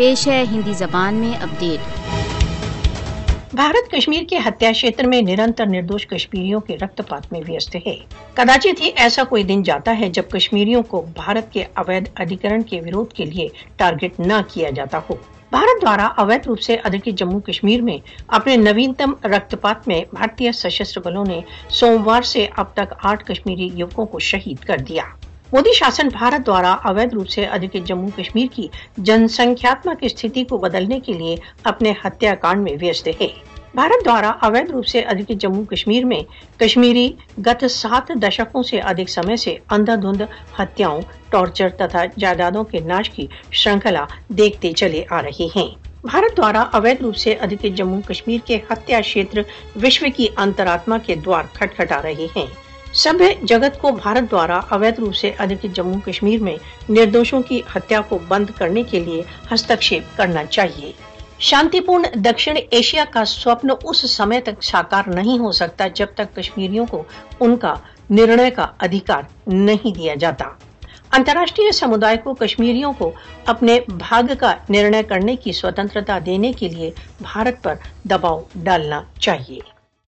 پیش ہے ہندی زبان میں اپڈیٹ۔ بھارت کشمیر کے ہتیا شیتر میں نرنتر نردوش کشمیریوں کے رکت پات میں ویست ہے۔ کداچت ہی ایسا کوئی دن جاتا ہے جب کشمیریوں کو بھارت کے اویدھ ادھیکرن کے وروଧ کے لیے ٹارگٹ نہ کیا جاتا ہو۔ بھارت دوارا اویدھ روپ سے ادھکت جموں کشمیر میں اپنے نوینتم رکت پات میں بھارتی سشستر بلوں نے سوموار سے اب تک آٹھ کشمیری یوکوں کو شہید کر دیا۔ مودی شاسن بھارت دوارا اویدھ روپ سے ادھکت جموں کشمیر کی جن سنکھیاتمک استھتی کو بدلنے کے لیے اپنے ہتیا کانڈ میں ویست ہے بھارت دوارا اویدھ روپ سے ادھکت جموں کشمیر میں کشمیری گت سات دشکوں سے ادھک سمے سے اندھا دھند ہتیاؤں ٹارچر تتھا جائیدادوں کے ناش کی شرنکھلا دیکھتے چلے آ رہے ہیں۔ بھارت دوارا اویدھ روپ سے ادھکت جموں کشمیر کے ہتیا شیتر وشو کی انتراتما کے دوار کھٹکھٹا رہے ہیں۔ سب جگت کو بھارت دوارا اویدھ روپ سے ادھکت جموں کشمیر میں نردوشوں کی ہتیا کو بند کرنے کے لیے ہستکشیپ کرنا چاہیے۔ شانتی پورن دکشن ایشیا کا سوپن اس سمے تک ساکار نہیں ہو سکتا جب تک کشمیریوں کو ان کا نرنے کا ادھیکار نہیں دیا جاتا۔ انترراشٹریہ سمودائے کو کشمیریوں کو اپنے بھاگ کا نرنے کرنے کی سوتنترتا دینے کے لیے بھارت پر دباؤ ڈالنا چاہیے۔